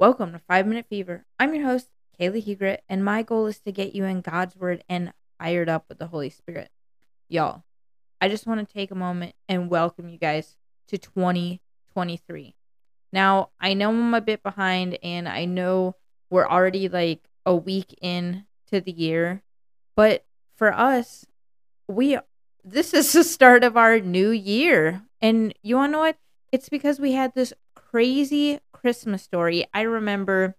Welcome to Five Minute Fever. I'm your host, Kaylee Hegret, and my goal is to get you in God's Word and fired up with the Holy Spirit. Y'all, I just want to take a moment and welcome you guys to 2023. Now, I know I'm a bit behind, and I know we're already like a week in to the year, but for us, we this is the start of our new year. And you want to know what? It's because we had this crazy Christmas story. I remember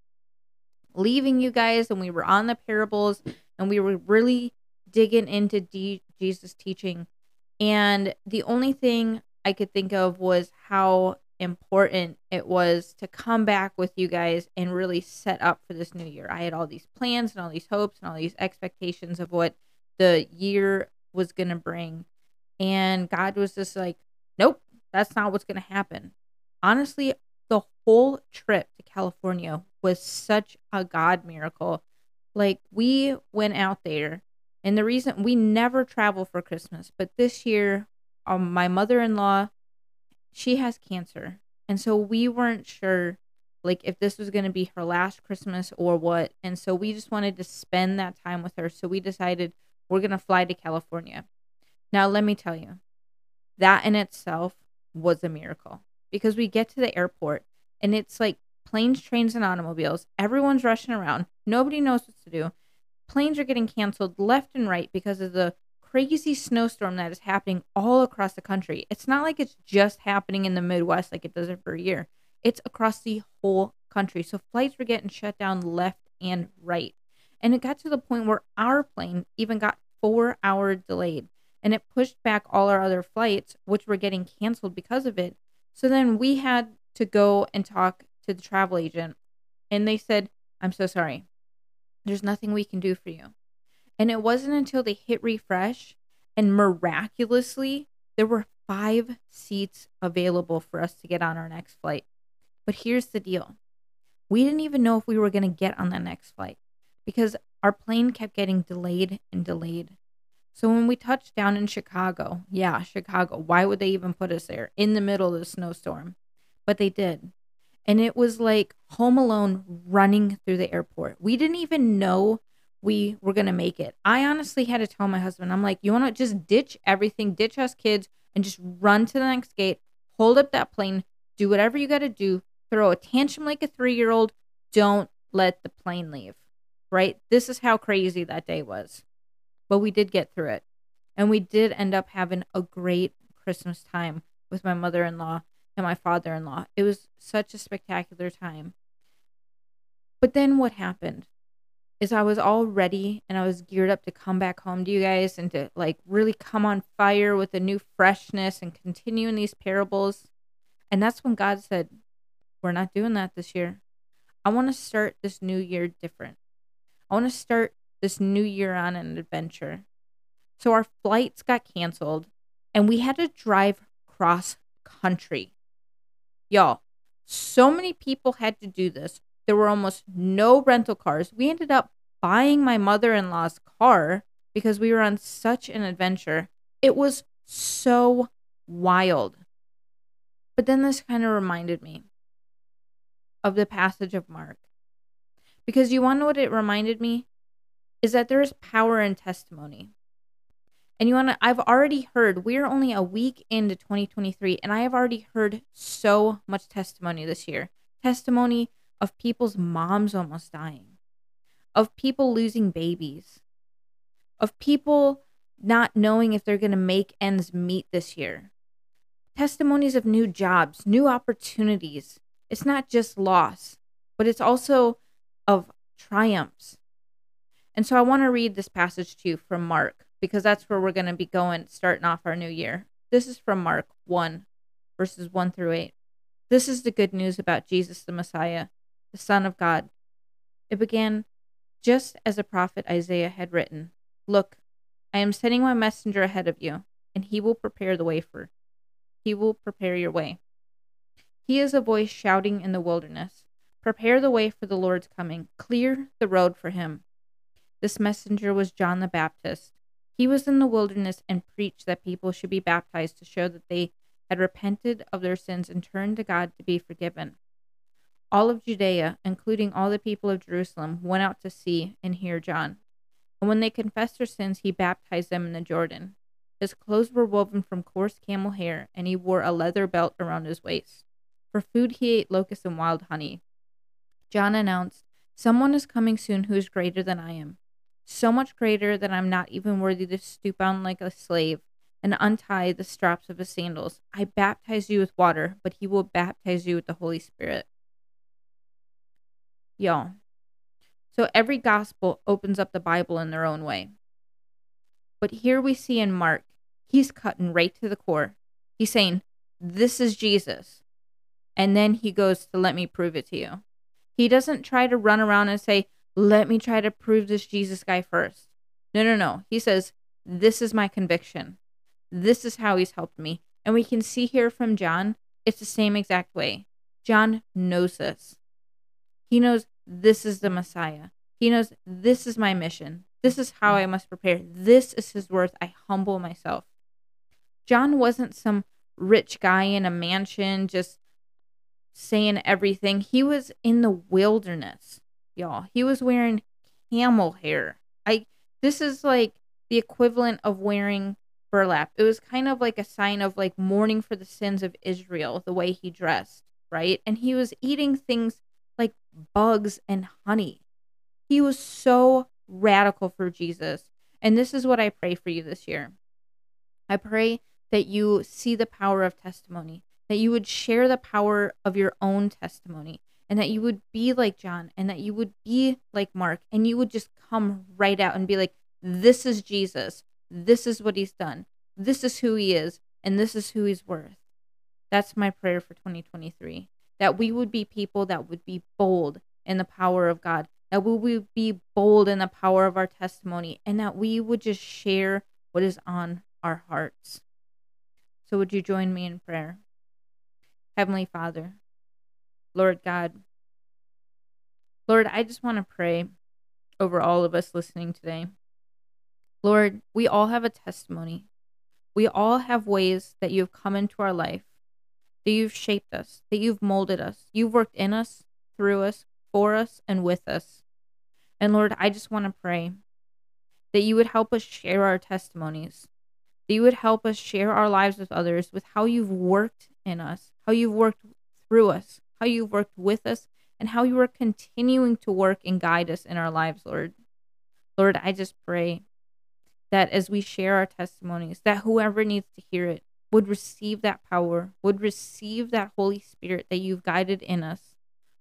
leaving you guys and we were on the parables and we were really digging into D- Jesus' teaching. And the only thing I could think of was how important it was to come back with you guys and really set up for this new year. I had all these plans and all these hopes and all these expectations of what the year was going to bring. And God was just like, nope, that's not what's going to happen. Honestly, the whole trip to California was such a God miracle. Like, we went out there, and the reason we never travel for Christmas, but this year, um, my mother in law, she has cancer. And so we weren't sure like if this was going to be her last Christmas or what. And so we just wanted to spend that time with her. So we decided we're going to fly to California. Now, let me tell you, that in itself was a miracle because we get to the airport and it's like planes, trains, and automobiles. Everyone's rushing around. Nobody knows what to do. Planes are getting canceled left and right because of the crazy snowstorm that is happening all across the country. It's not like it's just happening in the Midwest like it does every year. It's across the whole country. So flights were getting shut down left and right. And it got to the point where our plane even got four hour delayed and it pushed back all our other flights, which were getting canceled because of it. So then we had to go and talk to the travel agent, and they said, I'm so sorry. There's nothing we can do for you. And it wasn't until they hit refresh and miraculously there were five seats available for us to get on our next flight. But here's the deal we didn't even know if we were going to get on the next flight because our plane kept getting delayed and delayed. So when we touched down in Chicago, yeah, Chicago, why would they even put us there in the middle of the snowstorm? But they did. And it was like Home Alone running through the airport. We didn't even know we were going to make it. I honestly had to tell my husband, I'm like, you want to just ditch everything, ditch us kids, and just run to the next gate, hold up that plane, do whatever you got to do, throw a tantrum like a three year old. Don't let the plane leave. Right? This is how crazy that day was but we did get through it. And we did end up having a great Christmas time with my mother in law and my father in law. It was such a spectacular time. But then what happened is I was all ready and I was geared up to come back home to you guys and to like really come on fire with a new freshness and continue in these parables. And that's when God said, We're not doing that this year. I want to start this new year different. I want to start this new year on an adventure. So our flights got canceled and we had to drive cross country. Y'all, so many people had to do this. There were almost no rental cars. We ended up buying my mother in law's car because we were on such an adventure. It was so wild. But then this kind of reminded me of the passage of Mark. Because you want to know what it reminded me? Is that there is power in testimony. And you want to, I've already heard, we're only a week into 2023, and I have already heard so much testimony this year. Testimony of people's moms almost dying, of people losing babies, of people not knowing if they're going to make ends meet this year. Testimonies of new jobs, new opportunities. It's not just loss, but it's also of triumphs and so I want to read this passage to you from Mark because that's where we're going to be going starting off our new year. This is from Mark 1, verses 1 through 8. This is the good news about Jesus the Messiah, the Son of God. It began just as the prophet Isaiah had written Look, I am sending my messenger ahead of you, and he will prepare the way for he will prepare your way. He is a voice shouting in the wilderness, Prepare the way for the Lord's coming, clear the road for him. This messenger was John the Baptist. He was in the wilderness and preached that people should be baptized to show that they had repented of their sins and turned to God to be forgiven. All of Judea, including all the people of Jerusalem, went out to see and hear John. And when they confessed their sins, he baptized them in the Jordan. His clothes were woven from coarse camel hair, and he wore a leather belt around his waist. For food, he ate locusts and wild honey. John announced, Someone is coming soon who is greater than I am, so much greater that I'm not even worthy to stoop down like a slave and untie the straps of his sandals. I baptize you with water, but he will baptize you with the Holy Spirit. Y'all. So every gospel opens up the Bible in their own way. But here we see in Mark, he's cutting right to the core. He's saying, This is Jesus. And then he goes to let me prove it to you. He doesn't try to run around and say, let me try to prove this Jesus guy first. No, no, no. He says, this is my conviction. This is how he's helped me. And we can see here from John, it's the same exact way. John knows this. He knows this is the Messiah. He knows this is my mission. This is how I must prepare. This is his worth. I humble myself. John wasn't some rich guy in a mansion just saying everything. He was in the wilderness, y'all. He was wearing camel hair. I this is like the equivalent of wearing burlap. It was kind of like a sign of like mourning for the sins of Israel, the way he dressed, right? And he was eating things like bugs and honey. He was so radical for Jesus. And this is what I pray for you this year. I pray that you see the power of testimony, that you would share the power of your own testimony and that you would be like John and that you would be like Mark and you would just come right out and be like, this is Jesus. This is what he's done. This is who he is and this is who he's worth. That's my prayer for 2023. That we would be people that would be bold in the power of God, that we would be bold in the power of our testimony, and that we would just share what is on our hearts. So, would you join me in prayer? Heavenly Father, Lord God, Lord, I just want to pray over all of us listening today. Lord, we all have a testimony. We all have ways that you've come into our life, that you've shaped us, that you've molded us. You've worked in us, through us, for us, and with us. And Lord, I just want to pray that you would help us share our testimonies, that you would help us share our lives with others with how you've worked in us, how you've worked through us, how you've worked with us, and how you are continuing to work and guide us in our lives, Lord. Lord, I just pray that as we share our testimonies, that whoever needs to hear it would receive that power, would receive that Holy Spirit that you've guided in us.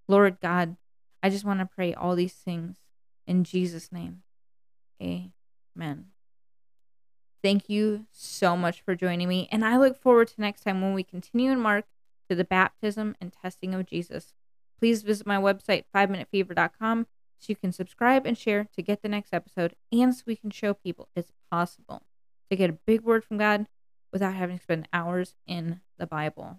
Lord God, I just want to pray all these things in Jesus' name. Amen. Thank you so much for joining me, and I look forward to next time when we continue in Mark to the baptism and testing of Jesus. Please visit my website, 5minutefever.com, so you can subscribe and share to get the next episode, and so we can show people it's possible to get a big word from God without having to spend hours in the Bible.